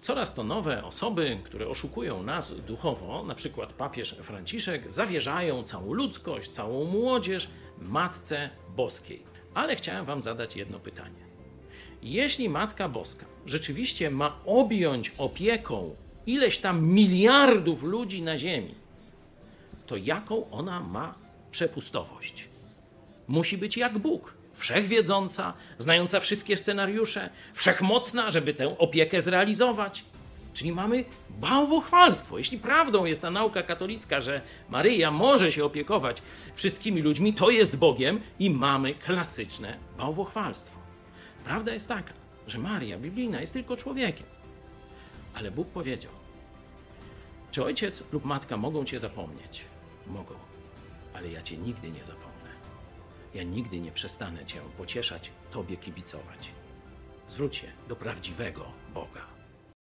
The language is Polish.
coraz to nowe osoby, które oszukują nas duchowo, na przykład papież Franciszek, zawierzają całą ludzkość, całą młodzież Matce Boskiej. Ale chciałem Wam zadać jedno pytanie. Jeśli Matka Boska rzeczywiście ma objąć opieką ileś tam miliardów ludzi na Ziemi, to jaką ona ma przepustowość? Musi być jak Bóg wszechwiedząca, znająca wszystkie scenariusze, wszechmocna, żeby tę opiekę zrealizować. Czyli mamy bałwochwalstwo. Jeśli prawdą jest ta nauka katolicka, że Maryja może się opiekować wszystkimi ludźmi, to jest Bogiem i mamy klasyczne bałwochwalstwo. Prawda jest taka, że Maria biblijna jest tylko człowiekiem. Ale Bóg powiedział: Czy ojciec lub matka mogą cię zapomnieć? Mogą, ale ja cię nigdy nie zapomnę. Ja nigdy nie przestanę cię pocieszać, tobie kibicować. Zwróć się do prawdziwego Boga.